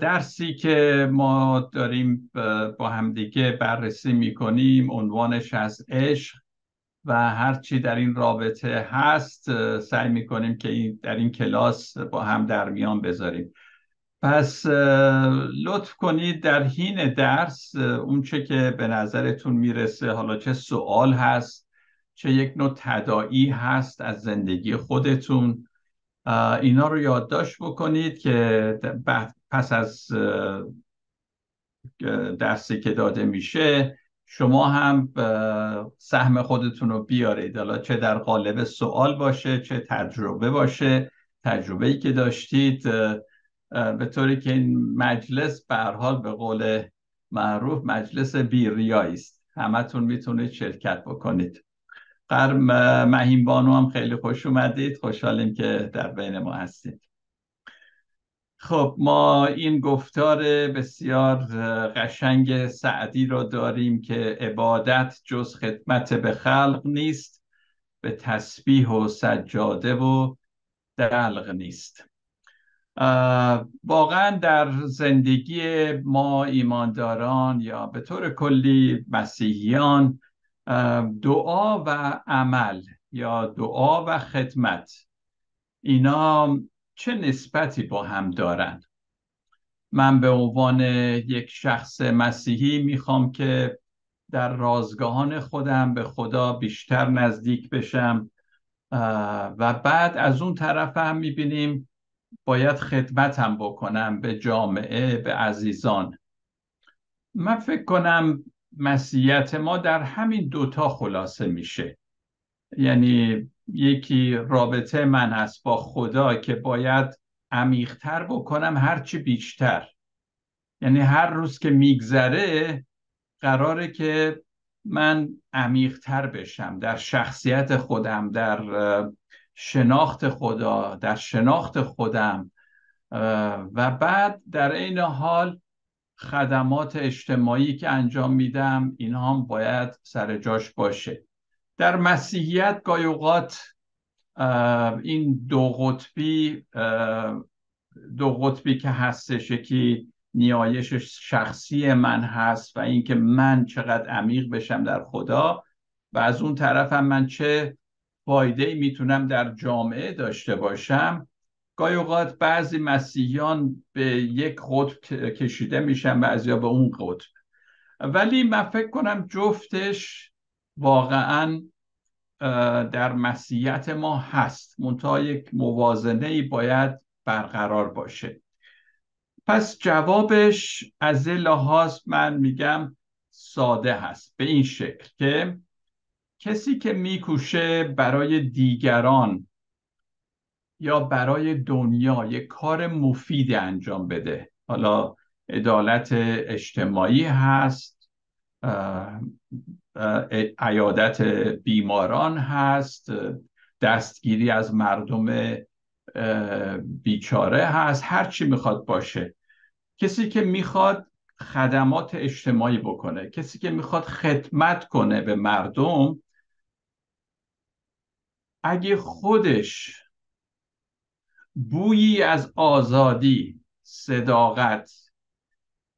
درسی که ما داریم با همدیگه بررسی می‌کنیم عنوانش از عشق و هرچی در این رابطه هست سعی می‌کنیم که در این کلاس با هم در میان بذاریم. پس لطف کنید در حین درس اونچه که به نظرتون می‌رسه حالا چه سوال هست چه یک نوع تدائی هست از زندگی خودتون. اینا رو یادداشت بکنید که پس از درسی که داده میشه شما هم سهم خودتون رو بیارید. حالا چه در قالب سوال باشه چه تجربه باشه. تجربه ای که داشتید به طوری که این مجلس به حال به قول معروف مجلس بیریایی است همتون می‌تونید شرکت بکنید. قرم مهین بانو هم خیلی خوش اومدید. خوشحالیم که در بین ما هستید. خب ما این گفتار بسیار قشنگ سعدی را داریم که عبادت جز خدمت به خلق نیست به تسبیح و سجاده و دلق نیست. واقعا در زندگی ما ایمانداران یا به طور کلی مسیحیان دعا و عمل یا دعا و خدمت اینا چه نسبتی با هم دارن؟ من به عنوان یک شخص مسیحی می‌خوام که در رازگاهان خودم به خدا بیشتر نزدیک بشم و بعد از اون طرف هم می‌بینیم باید خدمتم بکنم به جامعه به عزیزان. من فکر کنم مسیحیت ما در همین دوتا خلاصه میشه. یعنی یکی رابطه من هست با خدا که باید عمیقتر بکنم هرچی بیشتر. یعنی هر روز که میگذره قراره که من عمیقتر بشم. در شخصیت خودم در شناخت خدا در شناخت خودم. و بعد در این حال خدمات اجتماعی که انجام میدم اینها هم باید سر جاش باشه. در مسیحیت گاهی اوقات این دو قطبی دو قطبی که هستش یکی نیایش شخصی من هست و اینکه من چقدر عمیق بشم در خدا و از اون طرفم من چه فایده می‌تونم در جامعه داشته باشم. گاهی اوقات بعضی مسیحیان به یک قطب کشیده میشن بعضیا به اون قطب. ولی من فکر کنم جفتش واقعا در مسیحیت ما هست. منتها یک موازنه ای باید برقرار باشه. پس جوابش از لحاظ من میگم ساده هست به این شکل که کسی که میکوشه برای دیگران یا برای دنیا یک کار مفید انجام بده. حالا عدالت اجتماعی هست عیادت بیماران هست دستگیری از مردم بیچاره هست هر چی می‌خواد باشه. کسی که می‌خواد خدمات اجتماعی بکنه کسی که می‌خواد خدمت کنه به مردم اگه خودش بویی از آزادی صداقت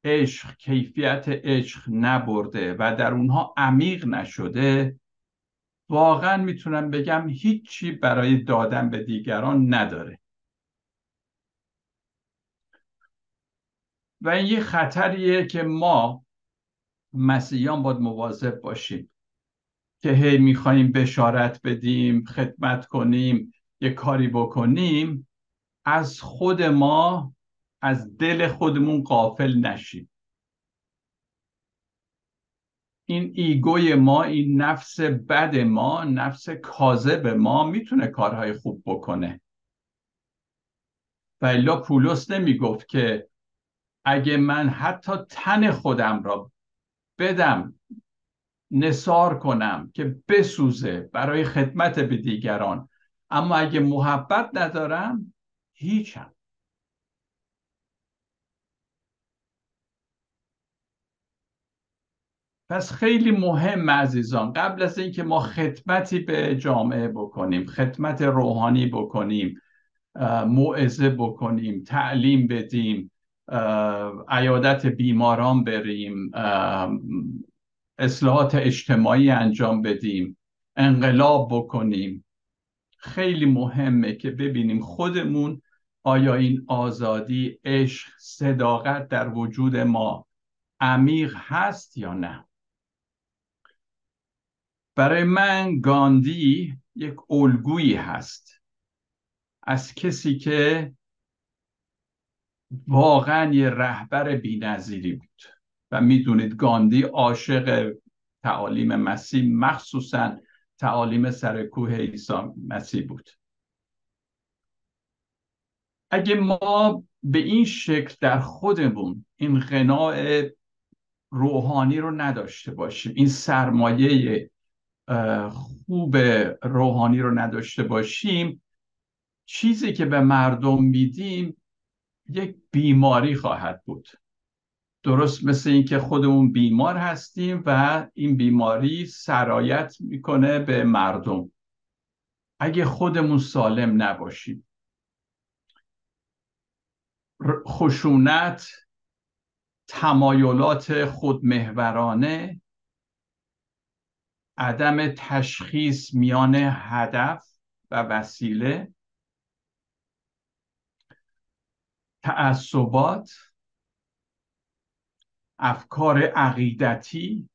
عشق کیفیت عشق نبرده و در اونها عمیق نشده. واقعا می‌تونم بگم هیچی برای دادن به دیگران نداره. و این یه خطریه که ما مسیحیان باید مواظب باشیم که هی می‌خوایم بشارت بدیم خدمت کنیم یه کاری بکنیم. از خود ما از دل خودمون قافل نشیم. این ایگوی ما این نفس بد ما نفس کاذب ما می‌تونه کارهای خوب بکنه. و الا پولس نمی‌گفت که اگه من حتی تن خودم را بدم نصار کنم که بسوزه برای خدمت به دیگران اما اگه محبت ندارم هیچم. پس خیلی مهم عزیزان قبل از اینکه ما خدمتی به جامعه بکنیم خدمت روحانی بکنیم موعظه بکنیم تعلیم بدیم عیادت بیماران بریم اصلاحات اجتماعی انجام بدیم انقلاب بکنیم. خیلی مهمه که ببینیم خودمون آیا این آزادی عشق صداقت در وجود ما عمیق هست یا نه. برای من گاندی یک الگویی هست. از کسی که واقعا یه رهبر بینظیری بود. و می‌دونید گاندی عاشق تعالیم مسیح مخصوصا تعالیم سر کوه عیسی مسیح بود. اگه ما به این شکل در خودمون این قناع روحانی رو نداشته باشیم این سرمایه خوب روحانی رو نداشته باشیم چیزی که به مردم میدیم یک بیماری خواهد بود. درست مثل اینکه خودمون بیمار هستیم و این بیماری سرایت می‌کنه به مردم. اگه خودمون سالم نباشیم. خشونت تمایلات خودمهورانه عدم تشخیص میان هدف و وسیله تعصبات افکار عقیدتی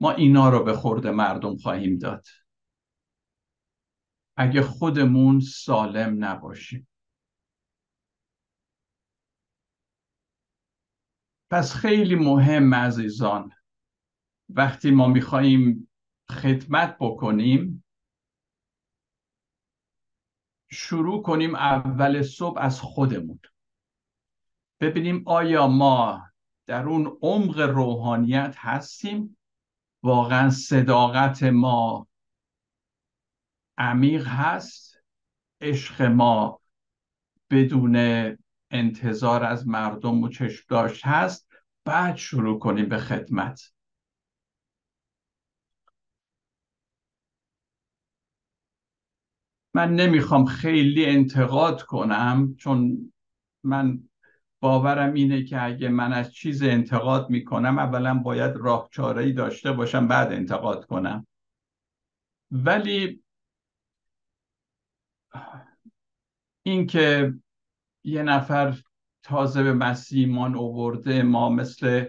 ما اینا رو به خورد مردم خواهیم داد. اگه خودمون سالم نباشیم. پس خیلی مهم عزیزان وقتی ما میخواییم خدمت بکنیم شروع کنیم اول صبح از خودمون. ببینیم آیا ما در اون عمق روحانیت هستیم؟ واقعا صداقت ما عمیق هست؟ عشق ما بدون انتظار از مردم و چشم داشت هست؟ بعد شروع کنیم به خدمت. من نمی‌خوام خیلی انتقاد کنم چون من باورم اینه که اگه من از چیز انتقاد می‌کنم اولا باید راه ای داشته باشم بعد انتقاد کنم. ولی اینکه یه نفر تازه به مسیحمان اوورده ما مثل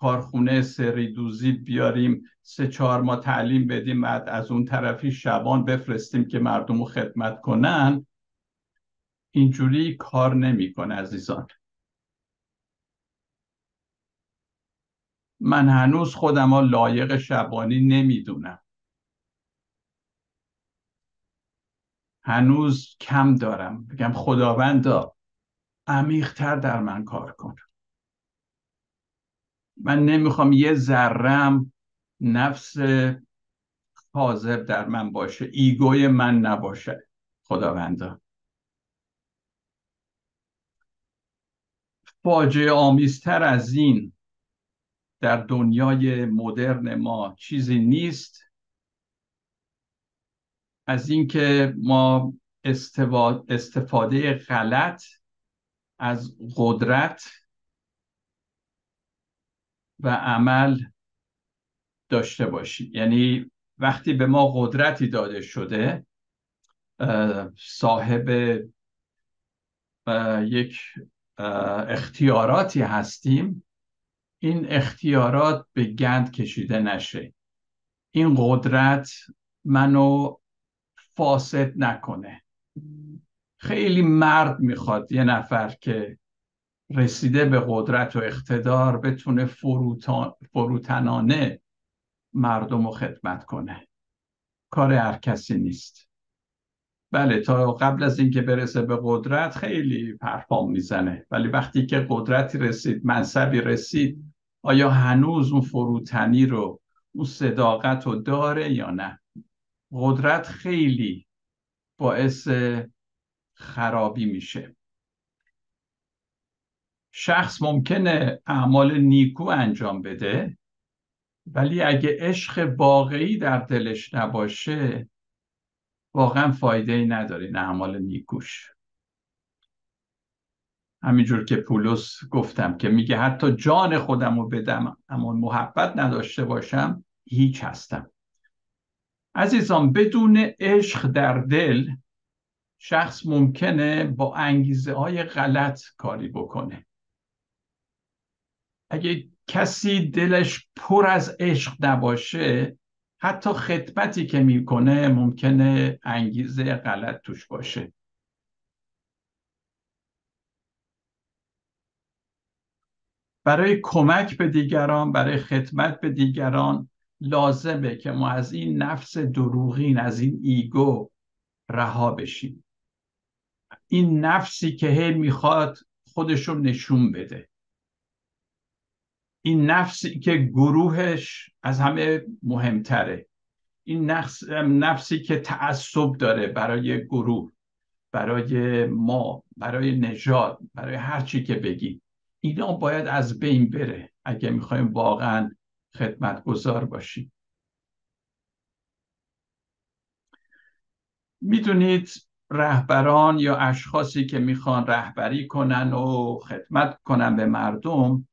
کارخونه سری دوزی بیاریم سه چهار ما تعلیم بدیم بعد از اون طرفی شبان بفرستیم که مردم رو خدمت کنن. اینجوری کار نمی‌کنه عزیزان. من هنوز خودم ها لایق شبانی نمی‌دونم. هنوز کم دارم. بگم خداوندا عمیقتر در من کار کن. من نمی‌خوام یه ذرم نفس حاضر در من باشه. ایگوی من نباشه. خداوندا. فاجعه آمیزتر از این در دنیای مدرن ما چیزی نیست. از اینکه ما استفاده غلط از قدرت و عمل داشته باشیم یعنی وقتی به ما قدرتی داده شده صاحب یک اختیاراتی هستیم این اختیارات به گند کشیده نشه. این قدرت منو فاسد نکنه. خیلی مرد می‌خواد یه نفر که رسیده به قدرت و اقتدار بتونه فروتنانه مردم رو خدمت کنه. کار هر کسی نیست. بله تا قبل از اینکه برسه به قدرت خیلی پرفام می‌زنه. ولی وقتی که قدرتی رسید منصبی رسید آیا هنوز اون فروتنی رو اون صداقت رو داره یا نه؟ قدرت خیلی باعث خرابی میشه. شخص ممکنه اعمال نیکو انجام بده ولی اگه عشق واقعی در دلش نباشه واقعا فایده ای نداره این اعمال نیکوش. همینجور که پولس گفتم که میگه حتی جان خودم رو بدم اما محبت نداشته باشم هیچ هستم. عزیزان بدون عشق در دل شخص ممکنه با انگیزه های غلط کاری بکنه. اگه کسی دلش پر از عشق نباشه حتی خدمتی که می‌کنه ممکنه انگیزه غلط توش باشه. برای کمک به دیگران برای خدمت به دیگران لازمه که ما از این نفس دروغین از این ایگو رها بشیم. این نفسی که هی می‌خواد خودش نشون بده. این نفسی که گروهش از همه مهمتره. این نفس، نفسی که تعصب داره برای گروه برای ما برای نژاد برای هر چی که بگی اینا باید از بین بره اگه می‌خوایم واقعا خدمتگذار باشیم. می‌دونید رهبران یا اشخاصی که می‌خوان رهبری کنن و خدمت کنن به مردم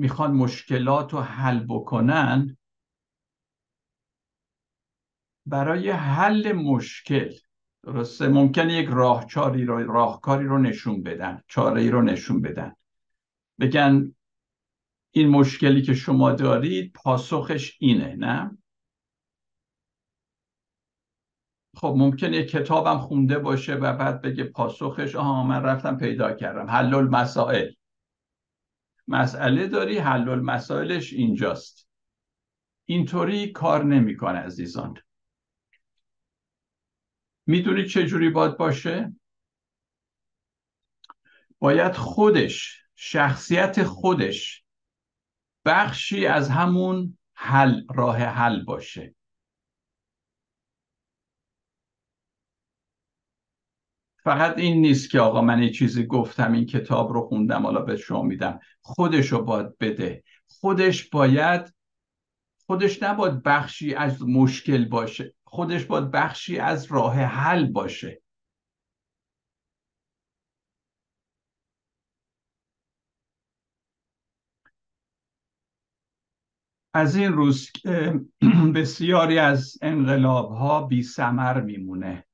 می‌خوان مشکلات رو حل بکنن برای حل مشکل درسته؟ ممکنه یک راهچاری رو راهکاری رو نشون بدن چاره رو نشون بدن. بگن این مشکلی که شما دارید پاسخش اینه نه؟ خب ممکنه کتابم خونده باشه و بعد بگه پاسخش آها من رفتم پیدا کردم. حل المسائل مسئله داری حل المسائلش اینجاست. اینطوری کار نمی‌کنه عزیزان. می‌دونید چه جوری باید باشه؟ باید خودش شخصیت خودش بخشی از همون حل راه حل باشه. فقط این نیست که آقا من یه چیزی گفتم این کتاب رو خوندم حالا به شما میدم. خودش رو باید بده. خودش باید خودش نباید بخشی از مشکل باشه. خودش باید بخشی از راه حل باشه. از این روز بسیاری از انقلاب ها بی سمر میمونه.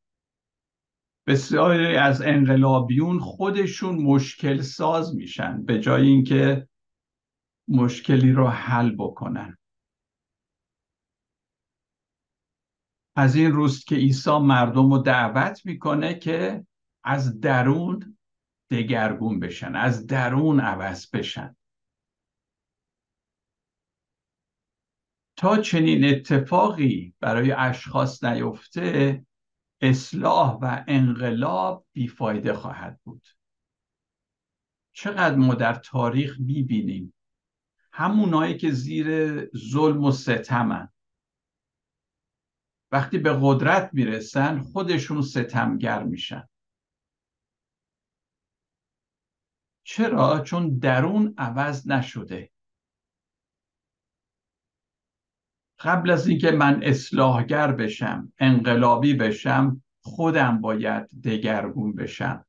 بسیاری از انقلابیون خودشون مشکل ساز میشن به جای اینکه مشکلی رو حل بکنن. از این روز که عیسی مردم رو دعوت می‌کنه که از درون دگرگون بشن از درون عوض بشن. تا چنین اتفاقی برای اشخاص نیفته اصلاح و انقلاب بیفایده خواهد بود. چقدر ما در تاریخ می‌بینیم؟ همونایی که زیر ظلم و ستمن. وقتی به قدرت می‌رسن خودشون ستمگر میشن. چرا؟ چون درون عوض نشده. قبل از اینکه من اصلاحگر بشم انقلابی بشم خودم باید دگرگون بشم.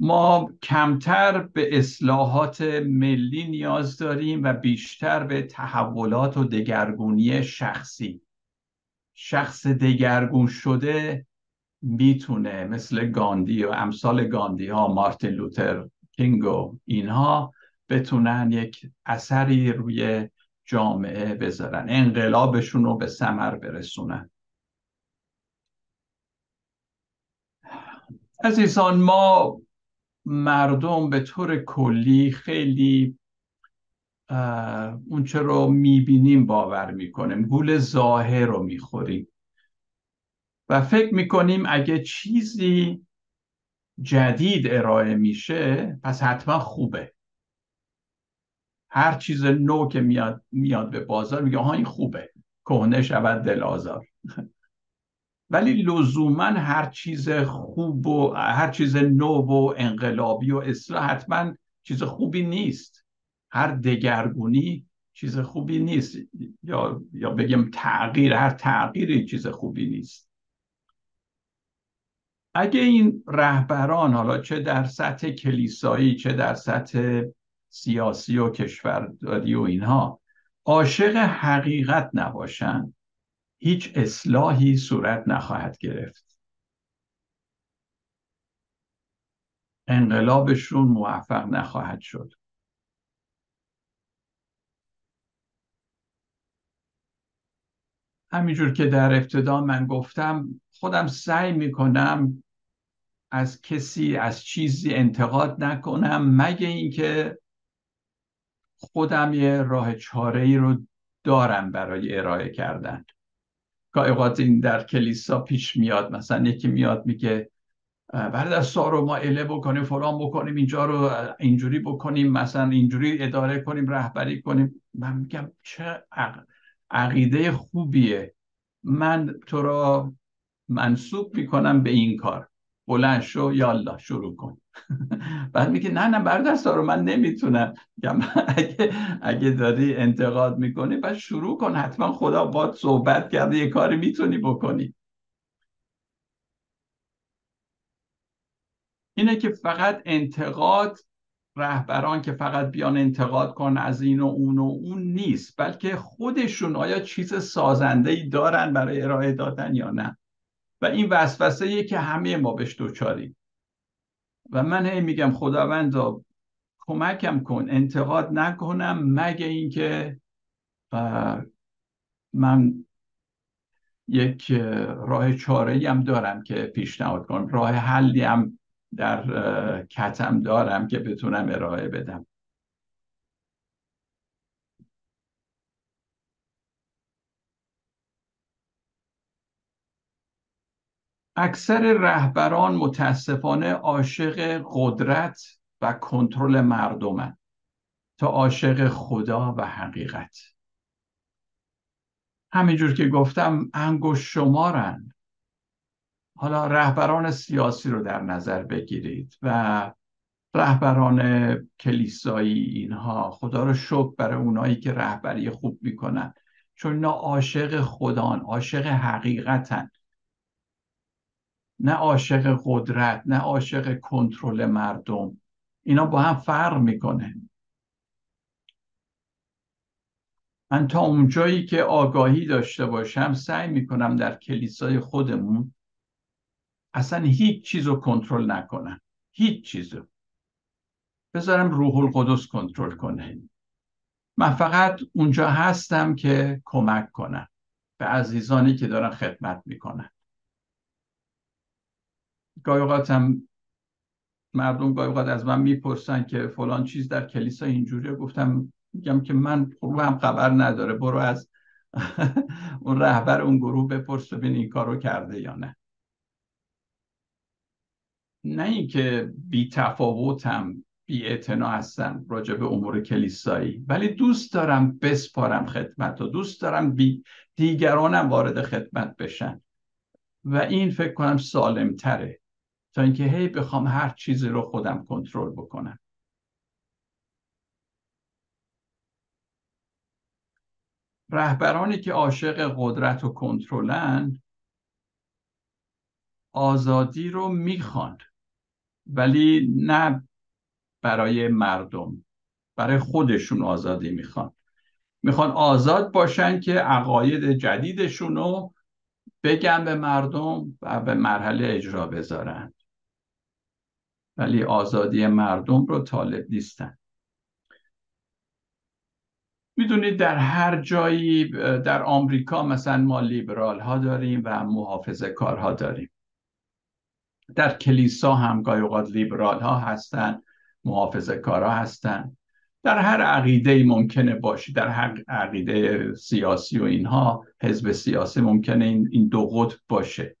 ما کمتر به اصلاحات ملی نیاز داریم و بیشتر به تحولات و دگرگونی شخصی. شخص دگرگون شده می‌تونه مثل گاندی و امثال گاندی ها مارتین لوتر کینگ و اینها بتونن یک اثری روی جامعه بذارن انقلابشون رو به سمر برسونن. عزیزان ما مردم به طور کلی خیلی اونچه رو می‌بینیم باور می‌کنیم. گول ظاهر رو می‌خوریم. و فکر می‌کنیم اگه چیزی جدید ارائه میشه پس حتما خوبه. هر چیز نو که میاد, میاد به بازار میگه ها این خوبه. کهنه شود دل آزار. ولی لزوما هر چیز خوب و هر چیز نو و انقلابی و اصلاح حتما چیز خوبی نیست. هر دگرگونی چیز خوبی نیست. یا یا بگم تغییر هر تغییری چیز خوبی نیست. اگه این رهبران حالا چه در سطح کلیسایی چه در سطح سیاسی و کشورداری و اینها عاشق حقیقت نباشند هیچ اصلاحی صورت نخواهد گرفت. انقلابشون موفق نخواهد شد. همینجور که در ابتدا من گفتم خودم سعی می‌کنم از کسی از چیزی انتقاد نکنم مگه اینکه خودم یه راه چاره ای رو دارم برای ارائه کردن. اوقات این در کلیسا پیش میاد مثلا یکی میاد میگه بعد از رو ما اله بکنیم فلان بکنیم اینجا رو اینجوری بکنیم مثلا اینجوری اداره کنیم رهبری کنیم. من میگم چه عقیده خوبیه. من تو را منصوب می‌کنم به این کار. بلند شو یالا شروع کن. بعد میگه نه نه برادر رو من نمی‌تونم. اگه اگه داری انتقاد می‌کنی بعد شروع کن. حتما خدا باد صحبت کرده یه کاری می‌تونی بکنی. اینه که فقط انتقاد رهبران که فقط بیان انتقاد کن از این و اون و اون نیست بلکه خودشون آیا چیز سازنده ای دارن برای ارائه دادن یا نه؟ و این وسوسه که همه ما بهش دوچاریم و من هی میگم خداوند کمکم کن انتقاد نکنم مگه اینکه من یک راه چاره هم دارم که پیشنهاد کنم راه حلی هم در کتم دارم که بتونم ارائه بدم. اکثر رهبران متاسفانه عاشق قدرت و کنترل مردمن تا عاشق خدا و حقیقت. همینجور که گفتم انگوش شمارن. حالا رهبران سیاسی رو در نظر بگیرید و رهبران کلیسایی اینها خدا رو شکر برای اونایی که رهبری خوب می‌کنن. چون اینا عاشق خدان عاشق حقیقتن. نه عاشق قدرت نه عاشق کنترل مردم. اینا با هم فرق می‌کنه. من تا اونجایی که آگاهی داشته باشم سعی می‌کنم در کلیسای خودمون اصلا هیچ چیز رو کنترل نکنم. هیچ چیز رو. بذارم روح القدس کنترل کنه. من فقط اونجا هستم که کمک کنم. به عزیزانی که دارن خدمت می‌کنن. گاهی هم مردم گاهی از من می‌پرسن که فلان چیز در کلیسا اینجوریه. گفتم میگم که من رو هم خبر نداره برو از اون رهبر اون گروه بپرس ببین این کارو کرده یا نه. نه اینکه بی تفاوتم بی اعتنا هستم راجع به امور کلیسایی ولی دوست دارم بسپارم خدمت و دوست دارم بی دیگرانم وارد خدمت بشن. و این فکر کنم سالم تره تا اینکه هی بخوام هر چیزی رو خودم کنترل بکنم. رهبرانی که عاشق قدرت و کنترلن آزادی رو می‌خوان ولی نه برای مردم برای خودشون آزادی می‌خوان. می‌خوان آزاد باشن که عقاید جدیدشون رو بگن به مردم و به مرحله اجرا بذارن. ولی آزادی مردم رو طالب نیستن. می‌دونید در هر جایی در آمریکا مثلا ما لیبرال ها داریم و محافظه کارها داریم. در کلیسا هم گاهی اوقات لیبرال ها هستن محافظه کارها هستن. در هر عقیده ممکنه باشه در هر عقیده سیاسی و اینها حزب سیاسی ممکنه این, این دو قطب باشه.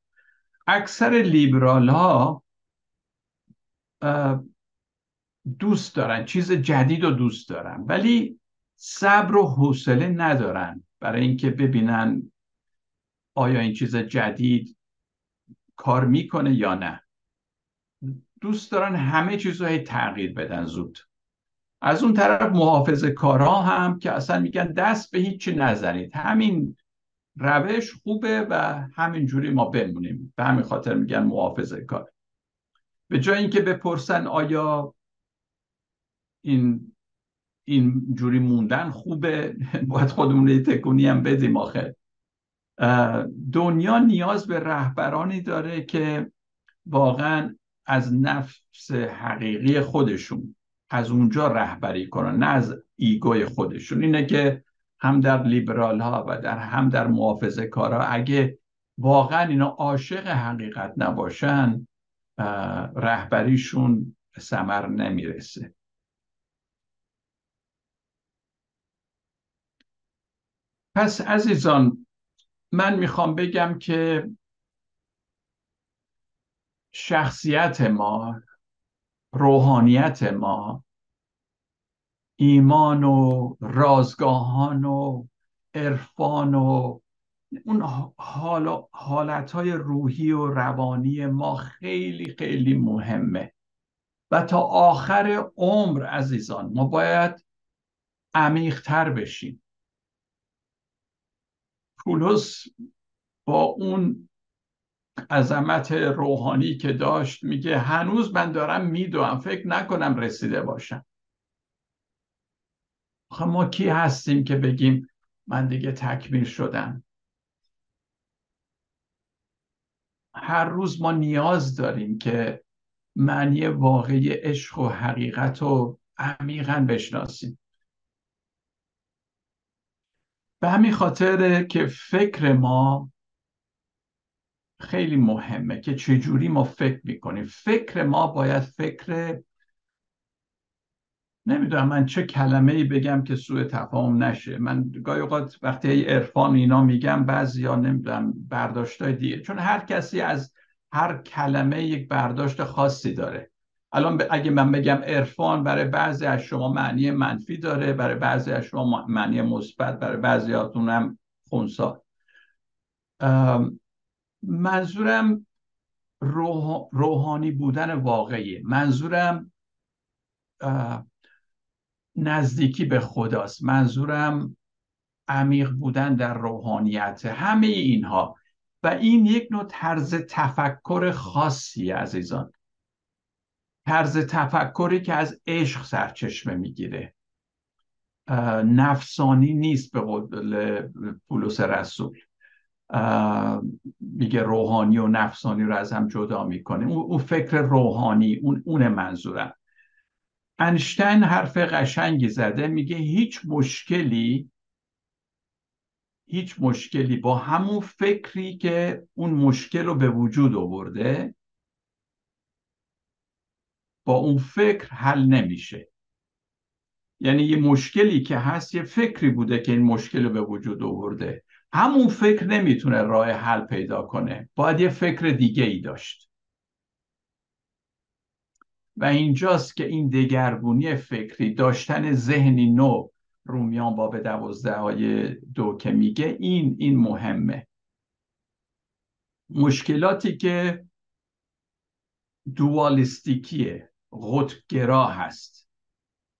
اکثر لیبرال ها دوست دارن چیز جدید رو دوست دارن ولی صبر و حوصله ندارن برای اینکه ببینن آیا این چیز جدید کار می‌کنه یا نه. دوست دارن همه چیز رو تغییر بدن زود. از اون طرف محافظ کارا هم که اصلا میگن دست به هیچی نزنید. همین روش خوبه و همینجوری ما بمونیم. به همین خاطر میگن محافظ کار. به جای اینکه بپرسن آیا این این جوری موندن خوبه باید خودمون تکونی هم بدیم آخه. دنیا نیاز به رهبرانی داره که واقعا از نفس حقیقی خودشون از اونجا رهبری کنن نه از ایگوی خودشون. اینه که هم در لیبرال ها و در هم در محافظه کارا اگه واقعا اینا عاشق حقیقت نباشن رهبریشون سمر نمی‌رسه. پس عزیزان من می‌خوام بگم که شخصیت ما روحانیت ما ایمان و رازگاهان و عرفان و اون حالت های روحی و روانی ما خیلی خیلی مهمه. و تا آخر عمر عزیزان ما باید عمیقتر بشیم. پولس با اون عظمت روحانی که داشت میگه هنوز من دارم میدوم فکر نکنم رسیده باشم. آخه ما کی هستیم که بگیم من دیگه تکمیل شدم؟ هر روز ما نیاز داریم که معنی واقعی عشق و حقیقت رو عمیقا بشناسیم. به همین خاطر که فکر ما خیلی مهمه که چجوری ما فکر می‌کنیم. فکر ما باید فکر نمی‌دونم من چه کلمه ای بگم که سوء تفاهم نشه. من گاهی اوقات وقتی عرفان اینا میگم بعضی ها نمی‌دونم برداشت دیگه. چون هر کسی از هر کلمه یک برداشت خاصی داره. الان اگه من بگم عرفان برای بعضی از شما معنی منفی داره برای بعضی از شما معنی مثبت برای بعضی هم خونسا. منظورم روحانی بودن واقعی منظورم نزدیکی به خداست. منظورم عمیق بودن در روحانیت همه اینها. و این یک نوع طرز تفکر خاصی عزیزان. طرز تفکری که از عشق سرچشمه می‌گیره. نفسانی نیست به قول پولس رسول. میگه روحانی و نفسانی رو از هم جدا می‌کنه اون فکر روحانی اون اون منظورم. انشتین حرف قشنگی زده میگه هیچ مشکلی هیچ مشکلی با همون فکری که اون مشکل رو به وجود آورده با اون فکر حل نمیشه. یعنی یه مشکلی که هست یه فکری بوده که این مشکل رو به وجود آورده. همون فکر نمی‌تونه راه حل پیدا کنه. باید یه فکر دیگه ای داشت. و اینجاست که این دگرگونی فکری داشتن ذهنی نو رومیان باب دوازده های دو که میگه این این مهمه. مشکلاتی که دوالیستیکیه قطبگرا هست.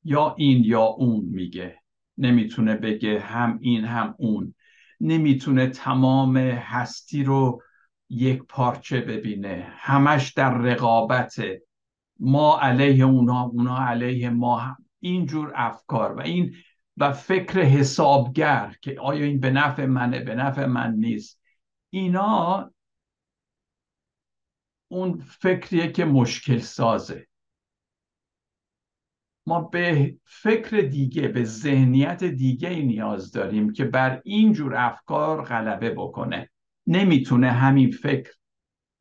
یا این یا اون میگه. نمی‌تونه بگه هم این هم اون. نمی‌تونه تمام هستی رو یک پارچه ببینه. همش در رقابت ما علیه اونا اونا علیه ما هم. اینجور افکار و این و فکر حسابگر که آیا این به نفع منه به نفع من نیست. اینا اون فکریه که مشکل سازه. ما به فکر دیگه به ذهنیت دیگه نیاز داریم که بر این جور افکار غلبه بکنه. نمی‌تونه همین فکر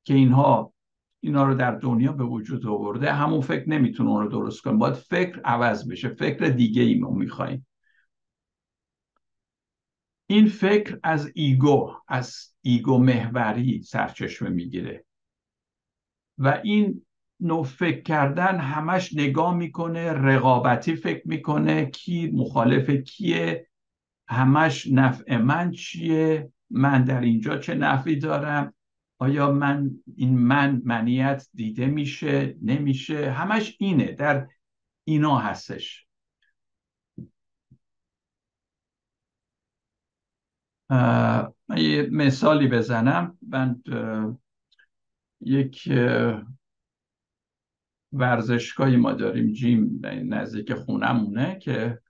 که اینها اینا رو در دنیا به وجود آورده. همون فکر نمی‌تونه اون رو درست کنه. باید فکر عوض بشه. فکر دیگه ای ما میخواییم این فکر از ego از ego محوری سرچشمه می‌گیره. و این نوع فکر کردن همش نگاه می‌کنه رقابتی فکر می‌کنه. کی مخالف کیه؟ همش نفع من چیه؟ من در اینجا چه نفعی دارم؟ آیا من این من منیت دیده میشه؟ نمیشه؟ همش اینه. در اینا هستش. من یه مثالی بزنم. من یک ورزشگاهی ما داریم جیم نزدیک خونمونه که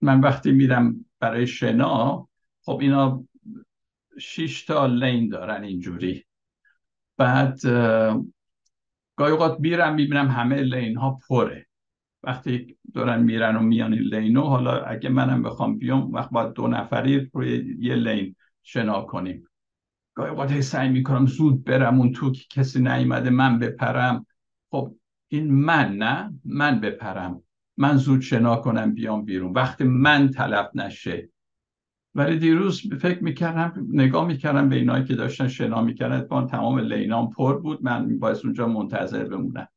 من وقتی میرم برای شنا خب اینا شیش تا لین دارن اینجوری. بعد گاهی اوقات میرم می‌بینم همه لین ها پره. وقتی دارن میرن و میان لینو حالا اگه منم بخوام بیام وقت باید دو نفری روی یه لین شنا کنیم. گاهی اوقات سعی می‌کنم زود برم اون تو که کسی نیومده من بپرم. خب این من نه من بپرم. من زود شنا کنم بیام بیرون. وقتی من تلف نشه ولی دیروز فکر می‌کردم نگاه می‌کردم به اینایی که داشتن شنا می‌کردن تمام لینام پر بود. من باید اونجا منتظر بمونم.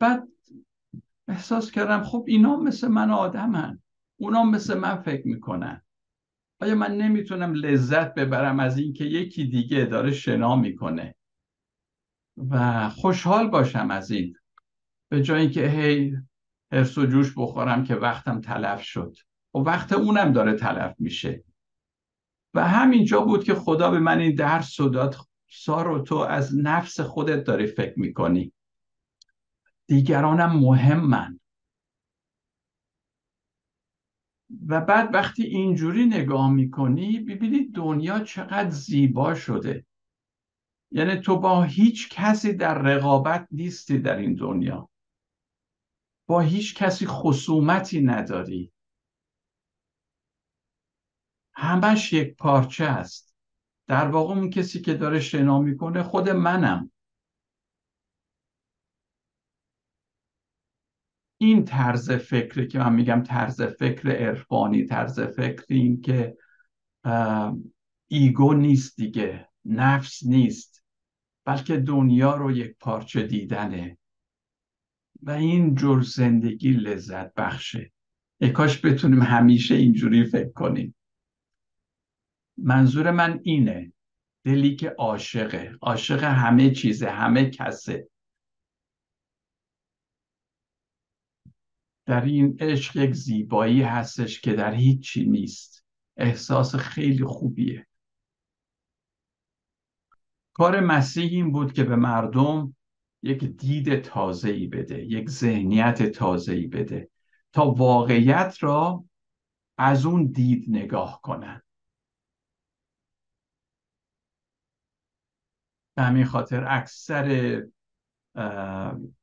بعد احساس کردم خب اینا مثل من آدمن. اونا مثل من فکر می‌کنن. آیا من نمی‌تونم لذت ببرم از اینکه یکی دیگه داره شنا می‌کنه؟ و خوشحال باشم از این. به جای اینکه هی حرس و جوش بخورم که وقتم تلف شد. و وقت اونم داره تلف میشه. و همینجا بود که خدا به من این درس رو داد. سارو تو از نفس خودت داری فکر می‌کنی. دیگرانم مهمن. و بعد وقتی اینجوری نگاه می‌کنی ببینی دنیا چقدر زیبا شده. یعنی تو با هیچ کسی در رقابت نیستی در این دنیا. با هیچ کسی خصومتی نداری. همش یک پارچه است. در واقع اون کسی که داره شنا می‌کنه خود منم. این طرز فکری که من میگم طرز فکر عرفانی طرز فکر این که ایگو نیست دیگه نفس نیست بلکه دنیا رو یک پارچه دیدنه. و این جور زندگی لذت بخشه. کاش بتونیم همیشه اینجوری فکر کنیم. منظور من اینه دلی که عاشقه عاشق همه چیزه همه کسه. در این عشق یک زیبایی هستش که در هیچی نیست. احساس خیلی خوبیه. کار مسیح این بود که به مردم یک دید تازه‌ای بده یک ذهنیت تازه‌ای بده تا واقعیت را از اون دید نگاه کنن. همین خاطر اکثر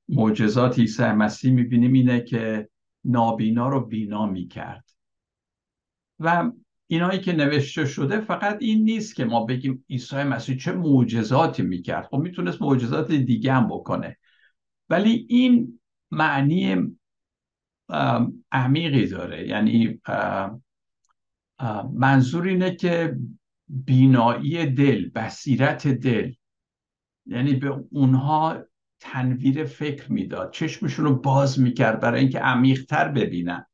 معجزات عیسی مسیح می‌بینیم اینه که نابینا رو بینا می‌کرد. و اینایی که نوشته شده فقط این نیست که ما بگیم عیسی مسیح چه معجزاتی می‌کرد. خب می‌تونست معجزات دیگه هم بکنه. ولی این معنی عمیقی داره. یعنی منظور اینه که بینایی دل بصیرت دل یعنی به اونها تنویر فکر می‌داد. چشمشون رو باز می‌کرد برای اینکه عمیقتر ببینن.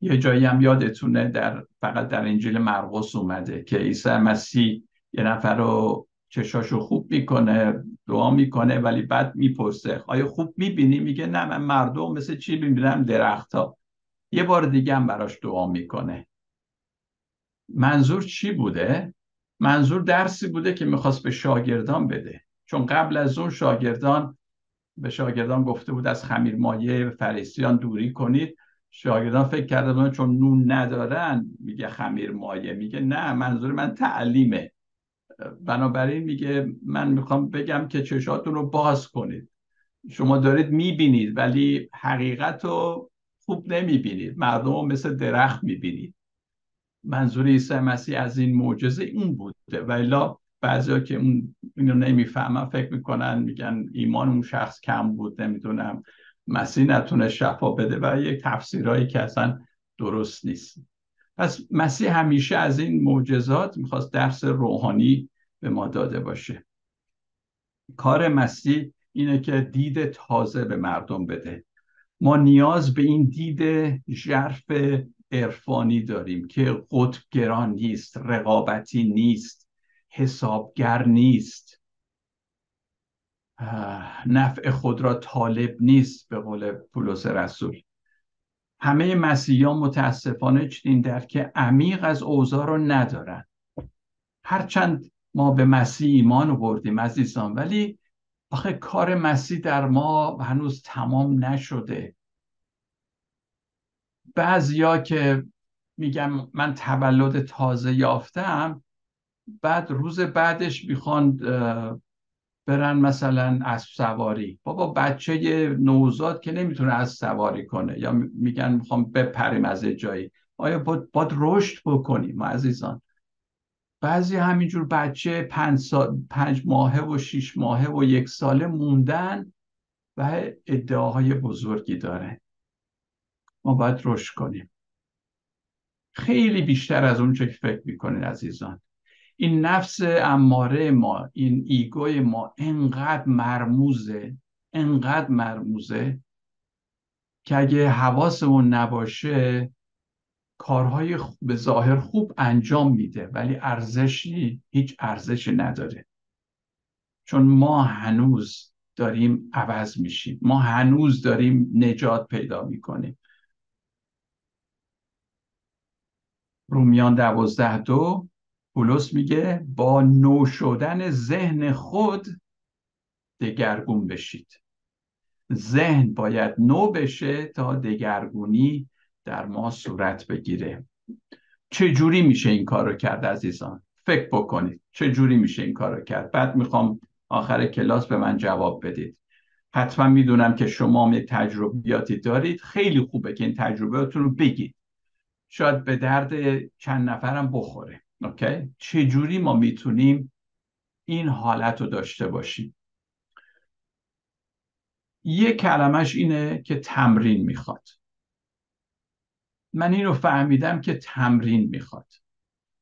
یه جایی هم یادتونه در فقط در انجیل مرقس اومده که عیسی مسیح یه نفر رو چشاشو خوب می‌کنه دعا می‌کنه ولی بعد می‌پرسه. آیا خوب می‌بینی؟ میگه نه من مردم مثل چی می‌بینم؟ درختها. یه بار دیگه هم براش دعا می‌کنه. منظور چی بوده؟ منظور درسی بوده که می‌خواست به شاگردان بده. چون قبل از اون شاگردان به شاگردان گفته بود از خمیر مایه فریسیان دوری کنید. شاگردان فکر کرده بودن چون نون ندارن میگه خمیر مایه. میگه نه منظور من تعلیمه. بنابراین میگه من می‌خوام بگم که چشاتون رو باز کنید. شما دارید می‌بینید ولی حقیقت رو خوب نمی‌بینید. مردم رو مثل درخت می‌بینید. منظور عیسی مسیح از این معجزه اون بوده. و الا بعضی که اون اینو نمی‌فهمن فکر می‌کنن میگن ایمان اون شخص کم بود نمی‌دونم. مسیح نتونه شفا بده و یک تفسیرهایی که اصلا درست نیست. پس مسیح همیشه از این معجزات می‌خواست درس روحانی به ما داده باشه. کار مسیح اینه که دید تازه به مردم بده. ما نیاز به این دید ژرف عرفانی داریم که قطبگران نیست رقابتی نیست حسابگر نیست. نفع خود را طالب نیست به قول پولس رسول. همه مسیحیان متاسفانه چنین درک عمیق از اوضاع رو ندارن. هرچند ما به مسیح ایمان آوردیم عزیزان ولی آخه کار مسیح در ما هنوز تمام نشده. بعضیا که میگم من تولد تازه یافتم بعد روز بعدش می‌خوان برن مثلا اسب سواری. بابا بچه نوزاد که نمی‌تونه اسب سواری کنه یا میگن می‌خوام بپریم از جایی. آیا باید, باید رشد بکنیم عزیزان؟ بعضی همینجور بچه پنج, سال، پنج ماهه و شیش ماهه و یک ساله موندن و ادعاهای بزرگی داره ما باید رشد کنیم. خیلی بیشتر از اون که فکر می‌کنین عزیزان. این نفس اماره ما این ایگوی ما انقدر مرموزه انقدر مرموزه که اگه حواسمون نباشه کارهای به ظاهر خوب انجام میده ولی ارزشی هیچ ارزشی نداره. چون ما هنوز داریم عوض میشیم. ما هنوز داریم نجات پیدا می‌کنیم. رومیان دوازده دو پولس میگه با نو شدن ذهن خود دگرگون بشید. ذهن باید نو بشه تا دگرگونی در ما صورت بگیره. چه جوری میشه این کار کرد عزیزان؟ فکر بکنید. چه جوری میشه این کار کرد؟ بعد می‌خوام آخر کلاس به من جواب بدید. حتما می‌دونم که شما یک تجربیاتی دارید. خیلی خوبه که این تجربهاتون رو بگید. شاید به درد چند نفرم بخوره. اوکی؟ چجوری ما می‌تونیم این حالت رو داشته باشیم؟ یه کلمش اینه که تمرین می‌خواد. من اینو فهمیدم که تمرین می‌خواد.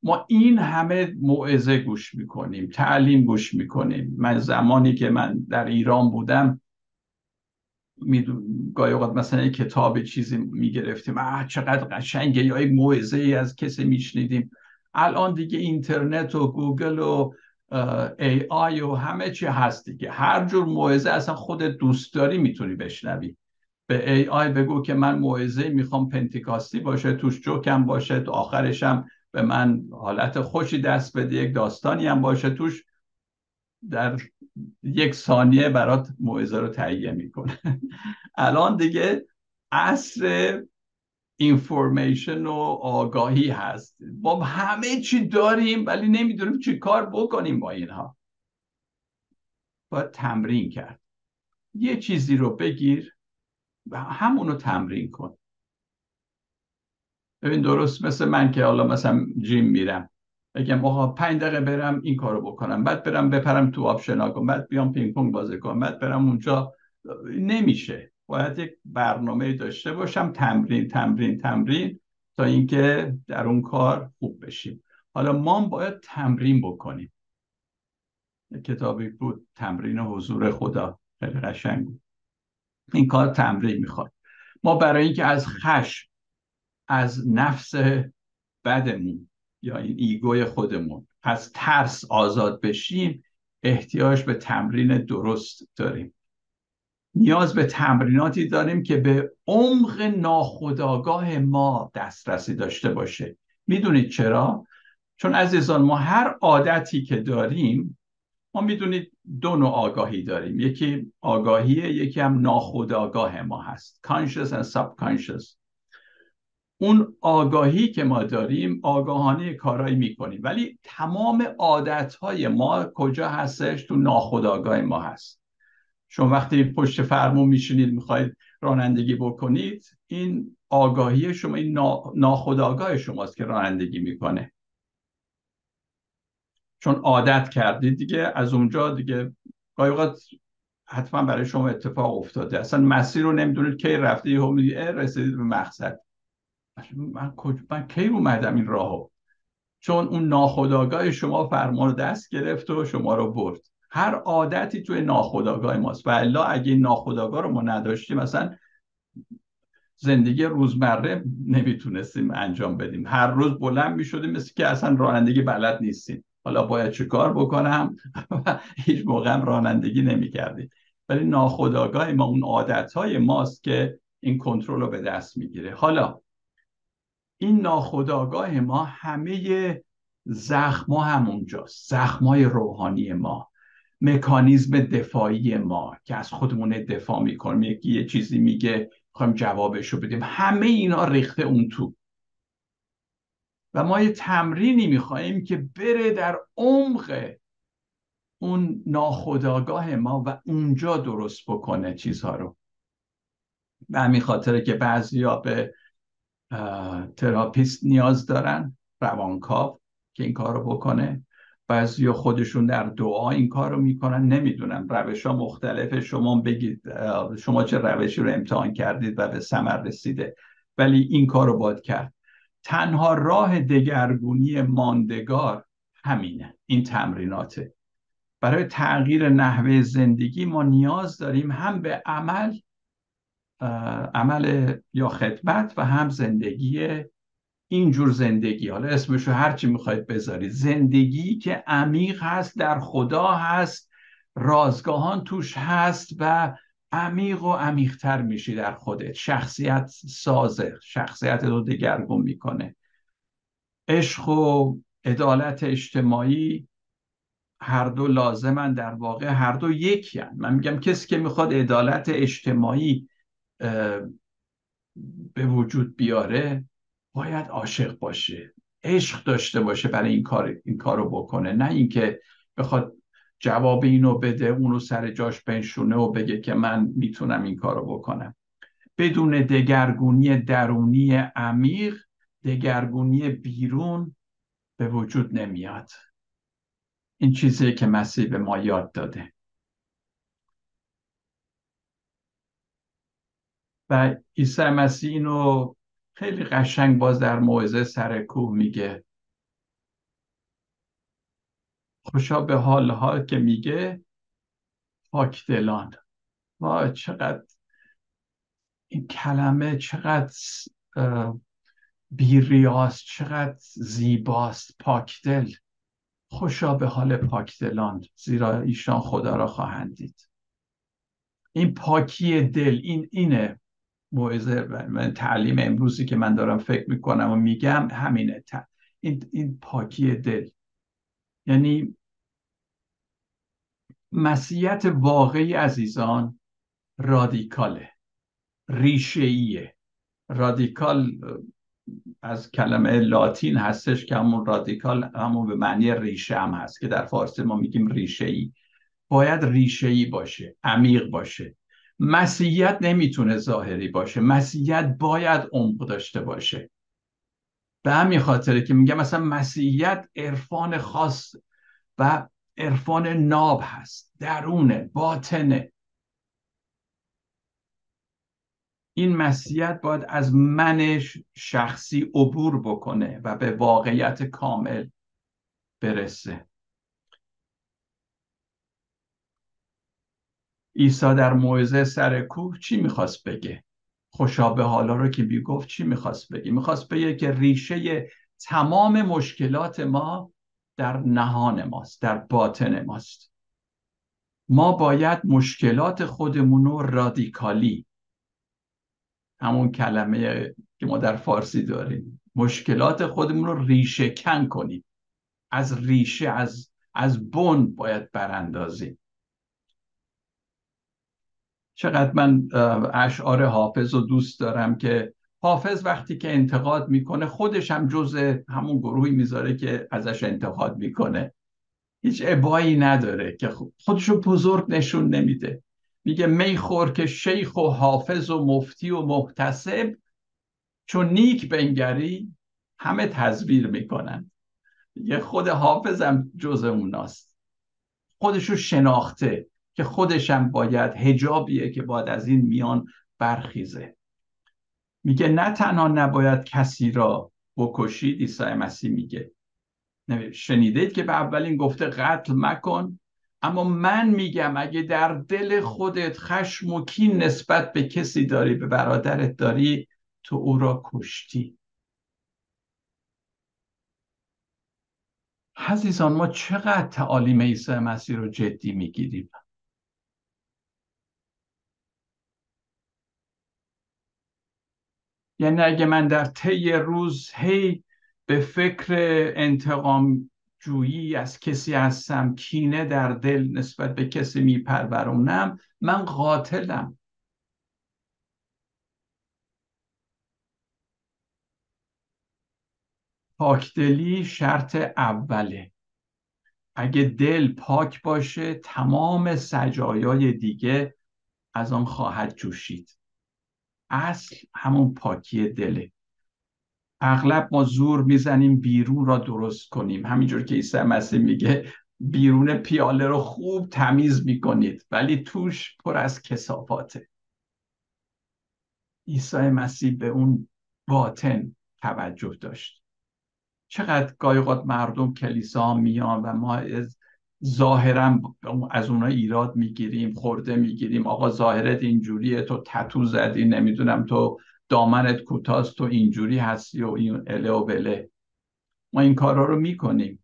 ما این همه موعظه گوش می‌کنیم تعلیم گوش می‌کنیم. من زمانی که من در ایران بودم میدون گاهی اوقات مثلا یک کتاب چیزی می‌گرفتیم. آه چقدر قشنگه یا یک موعظه ای از کسی میشنیدیم. الان دیگه اینترنت و گوگل و AI و همه چی هست دیگه. هر جور موعظه اصلا خودت دوست داری می‌تونی بشنوی. به AI بگو که من موعظه می‌خوام پنتیکاستی باشه توش جوکم باشه تو آخرشم به من حالت خوشی دست بده یک داستانی هم باشه توش در یک ثانیه برات موعظه رو تهیه می‌کنه الان دیگه عصر اینفورمیشن و آگاهی هست. با همه چی داریم ولی نمی‌دونیم چی کار بکنیم با اینها. باید تمرین کرد. یه چیزی رو بگیر و همونو تمرین کن. ببین درست مثل من که حالا مثلا جیم میرم. بگم آقا پنج دقیقه برم این کارو بکنم بعد برم بپرم تو آب شنا کنم بعد بیام پینگ پونگ بازی کنم بعد برم اونجا. نمیشه. باید یک برنامه داشته باشم تمرین تمرین تمرین تا اینکه در اون کار خوب بشیم. حالا ما باید تمرین بکنیم. کتابی بود تمرین حضور خدا. خیلی قشنگ بود. این کار تمرین می‌خواد. ما برای اینکه از خشم از نفس بدمون یا این ایگوی خودمون. از ترس آزاد بشیم احتیاج به تمرین درست داریم. نیاز به تمریناتی داریم که به عمق ناخودآگاه ما دسترسی داشته باشه. می‌دونید چرا؟ چون عزیزان ما هر عادتی که داریم ما می‌دونید دو نوع آگاهی داریم. یکی آگاهیه یکی هم ناخودآگاه ما هست. Conscious and subconscious. اون آگاهی که ما داریم آگاهانه کارایی می‌کنیم. ولی تمام عادتهای ما کجا هستش؟ تو ناخودآگاه ما هست. شما وقتی پشت فرمون میشینید می‌خواید رانندگی بکنید این آگاهی شما این ناخودآگاه شماست که رانندگی می‌کنه. چون عادت کردید دیگه از اونجا دیگه گاهی حتما برای شما اتفاق افتاده. اصلا مسیر رو نمی‌دونید کی رفته یهو میگی رسیدید به مقصد. من, من کی اومدم این راهو؟ چون اون ناخودآگاه شما فرمان رو دست گرفت و شما رو برد. هر عادتی توی ناخودآگاه ماست. و الا اگه ناخودآگاه رو ما نداشتیم مثلا زندگی روزمره نمی‌تونستیم انجام بدیم. هر روز بلند می‌شدیم مثل که اصلا رانندگی بلد نیستیم. حالا باید چه کار بکنم؟ هیچ موقع رانندگی نمی‌کردیم. ولی ناخودآگاه ما اون عادت های ماست که این کنترل رو به دست می‌گیره. حالا این ناخداگاه ما همه زخم هم اونجاست زخمای روحانی ما مکانیزم دفاعی ما که از خودمون دفاع می‌کنیم. یکی یه چیزی میگه می‌خوایم جوابش رو بدیم. همه اینا ریخته اون تو. و ما یه تمرینی می‌خواهیم که بره در عمق اون ناخداگاه ما و اونجا درست بکنه چیزها رو. به همین خاطره که بعضیا به تراپیست نیاز دارن روانکاو که این کار رو بکنه. بعضی خودشون در دعا این کار رو می‌کنن. نمی‌دونم روش ها مختلفه. شما بگید شما چه روشی رو امتحان کردید و به ثمر رسیده. ولی این کار رو باید کرد. تنها راه دگرگونی ماندگار همینه. این تمریناته. برای تغییر نحوه زندگی ما نیاز داریم هم به عمل عمل یا خدمت و هم زندگی اینجور زندگی. حالا اسمشو هرچی می‌خواید بذارید. زندگی که عمیق هست در خدا هست رازگاهان توش هست و عمیق و عمیقتر میشی در خودت. شخصیت سازه شخصیت رو دگرگون می‌کنه. عشق و عدالت اجتماعی هر دو لازمن در واقع هر دو یکی هن. من میگم کسی که می‌خواد عدالت اجتماعی به وجود بیاره باید عاشق باشه عشق داشته باشه برای این کار این کارو بکنه. نه اینکه بخواد جواب اینو بده اونو سر جاش بنشونه و بگه که من می‌تونم این کارو بکنم. بدون دگرگونی درونی عمیق دگرگونی بیرون به وجود نمیاد. این چیزی که مسیح به ما یاد داده. و عیسی مسیح اینو خیلی قشنگ باز در موعظه سر کوه میگه. خوشا به حال حال که میگه پاک دلان. و چقدر این کلمه چقدر بیریاست چقدر زیباست. پاکدل خوشا به حال پاکدلان زیرا ایشان خدا را خواهند دید. این پاکی دل این اینه. موعظه تعلیم امروزی که من دارم فکر می‌کنم و میگم همینه. این, این پاکی دل. یعنی مسیحیت واقعی عزیزان رادیکاله. ریشه رادیکال از کلمه لاتین هستش که همون رادیکال همون به معنی ریشه هم هست که در فارسی ما میگیم ریشه ای باید ریشه ای باشه عمیق باشه. مسیحیت نمی‌تونه ظاهری باشه. مسیحیت باید عمق داشته باشه. به همین خاطره که میگم مثلا مسیحیت عرفان خاص و عرفان ناب هست. درونه باطنه. این مسیحیت باید از منش شخصی عبور بکنه و به واقعیت کامل برسه. عیسی در موعظه سر کوه چی می‌خواست بگه؟ خوشا به حالا رو که می‌گفت چی می‌خواست بگه؟ می‌خواست بگه که ریشه تمام مشکلات ما در نهان ماست در باطن ماست. ما باید مشکلات خودمون رو رادیکالی همون کلمه که ما در فارسی داریم مشکلات خودمون رو ریشه کن کنیم. از ریشه از از بن باید براندازیم. چقدر من اشعار حافظ رو دوست دارم که حافظ وقتی که انتقاد می‌کنه خودش هم جز همون گروهی می‌ذاره که ازش انتقاد می‌کنه. هیچ عبایی نداره که خودشو بزرگ نشون نمیده. میگه میخور که شیخ و حافظ و مفتی و محتسب چون نیک بنگری همه تزویر می‌کنن. یه خود حافظم جز اوناست. خودشو شناخته. که خودشم باید هجابیه که باید از این میان برخیزه. میگه نه تنها نباید کسی را بکشید عیسی مسیح میگه. شنیدید که به اولین گفته قتل مکن اما من میگم اگه در دل خودت خشم و کین نسبت به کسی داری به برادرت داری تو او را کشتی. عزیزان ما چقدر تعالیم عیسی مسیح رو جدی می‌گیریم؟ یعنی اگه من در طی روز هی به فکر انتقام جویی از کسی هستم کینه در دل نسبت به کسی میپرورونم من قاتلم. پاکدلی شرط اوله. اگه دل پاک باشه تمام سجایای دیگه از آن خواهد جوشید. اصل همون پاکی دله. اغلب ما زور می‌زنیم بیرون را درست کنیم. همینجور که عیسی مسیح میگه بیرون پیاله رو خوب تمیز می‌کنید ولی توش پر از کسافاته عیسی مسیح به اون باطن توجه داشت. چقدر گایقات مردم کلیسا میان و ما ظاهرا از اونا ایراد می‌گیریم خورده می‌گیریم. آقا ظاهرت اینجوریه تو تتو زدی نمی‌دونم تو دامنت کوتاست تو اینجوری هستی و این اله و بله. ما این کارا رو می‌کنیم.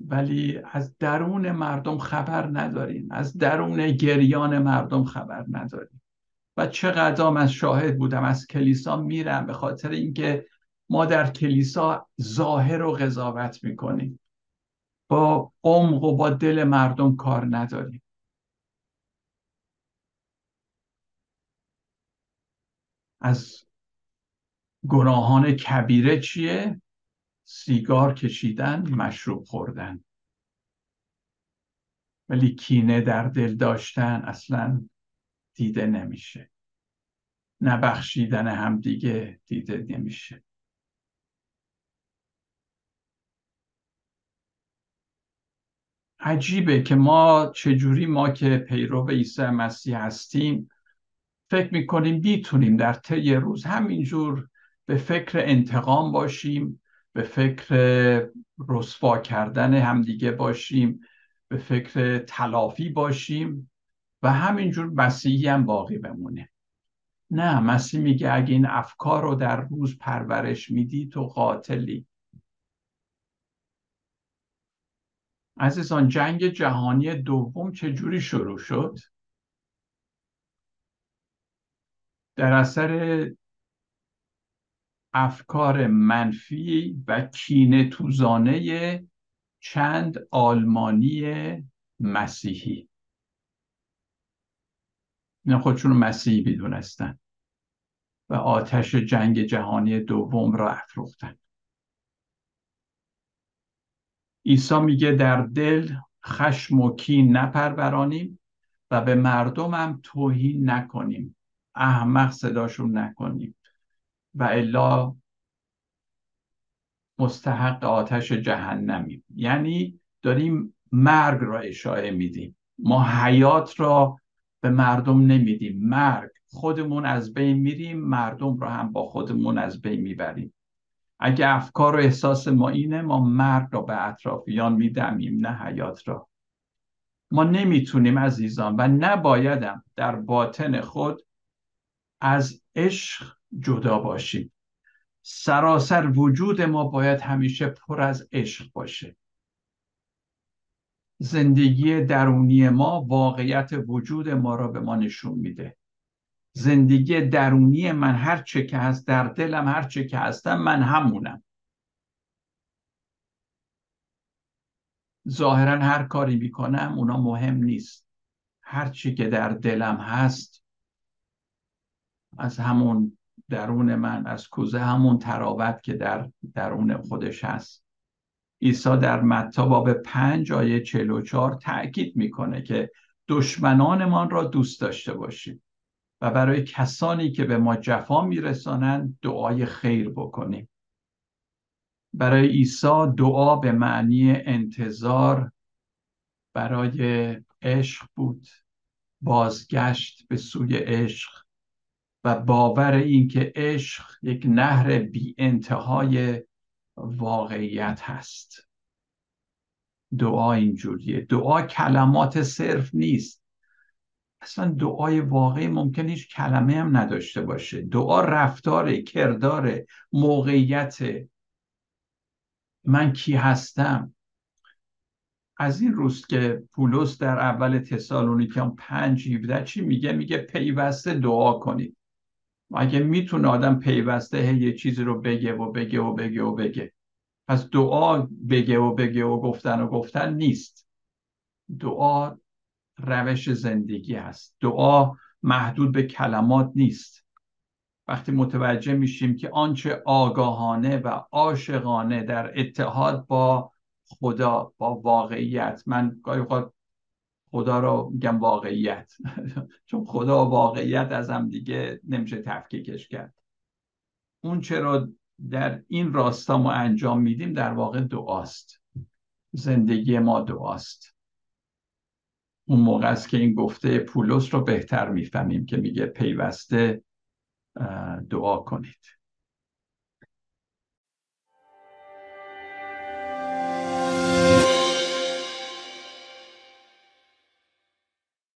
ولی از درون مردم خبر نداریم. از درون گریان مردم خبر نداریم. و چقدر از شاهد بودم. از کلیسا میرم. به خاطر اینکه ما در کلیسا ظاهر و قضاوت می‌کنیم. با عمق و با دل مردم کار نداریم. از گناهان کبیره چیه؟ سیگار کشیدن مشروب خوردن. ولی کینه در دل داشتن اصلا دیده نمیشه. نبخشیدن هم دیگه دیده نمیشه. عجیبه که ما چجوری ما که پیرو عیسی مسیح هستیم فکر می‌کنیم می‌تونیم در طی روز همینجور به فکر انتقام باشیم به فکر رسوا کردن همدیگه باشیم به فکر تلافی باشیم و همینجور مسیحی هم باقی بمونه. نه مسیح میگه اگه این افکار رو در روز پرورش میدی تو قاتلی. عزیزان جنگ جهانی دوم چجوری شروع شد؟ در اثر افکار منفی و کینه توزانه چند آلمانی مسیحی. اینا خودشون مسیحی می‌دونستن و آتش جنگ جهانی دوم را افروختن عیسی میگه در دل خشم و کین نپرورانیم و به مردمم توهین نکنیم. احمق صداشون نکنیم. و الا مستحق آتش جهنمیم یعنی داریم مرگ را اشاره میدیم. ما حیات را به مردم نمیدیم. مرگ. خودمون از بین میریم مردم را هم با خودمون از بین می‌بریم. اگه افکار و احساس ما اینه ما مرگ را به اطرافیان میدمیم نه حیات را. ما نمی‌تونیم عزیزان و نبایدم در باطن خود از عشق جدا باشیم. سراسر وجود ما باید همیشه پر از عشق باشه. زندگی درونی ما واقعیت وجود ما را به ما نشون میده. زندگی درونی من هر چه که هست در دلم هر چه که هستم من همونم. ظاهرا هر کاری می‌کنم اونا مهم نیست. هر چی که در دلم هست از همون درون من از کوزه همون تراوت که در درون خودش هست. عیسی در متا باب پنج آیه چار تأکید می‌کنه که دشمنانمان را دوست داشته باشیم و برای کسانی که به ما جفا میرسانند دعای خیر بکنیم. برای عیسی دعا به معنی انتظار برای عشق بود. بازگشت به سوی عشق و باور این که عشق یک نهر بی انتهای واقعیت هست. دعا اینجوریه. دعا کلمات صرف نیست. اصلا دعای واقعی ممکن هیچ کلمه هم نداشته باشه. دعا رفتار کردار موقعیت من کی هستم؟ از این روز که پولس در اول تسالونیکیان پنج 17 چی میگه؟ میگه پیوسته دعا کنید. اگه می‌تونه آدم پیوسته یه چیزی رو بگه و بگه و بگه و بگه. پس دعا بگه و بگه و گفتن و گفتن نیست. دعا روش زندگی هست. دعا محدود به کلمات نیست. وقتی متوجه میشیم که آنچه آگاهانه و عاشقانه در اتحاد با خدا با واقعیت من گاهی اوقات خدا رو میگم واقعیت. چون خدا و واقعیت از هم دیگه نمیشه تفکیکش کرد. اون چرا در این راستا ما انجام میدیم در واقع دعاست. زندگی ما دعاست. اون موقع است که این گفته پولس رو بهتر می‌فهمیم که میگه پیوسته دعا کنید.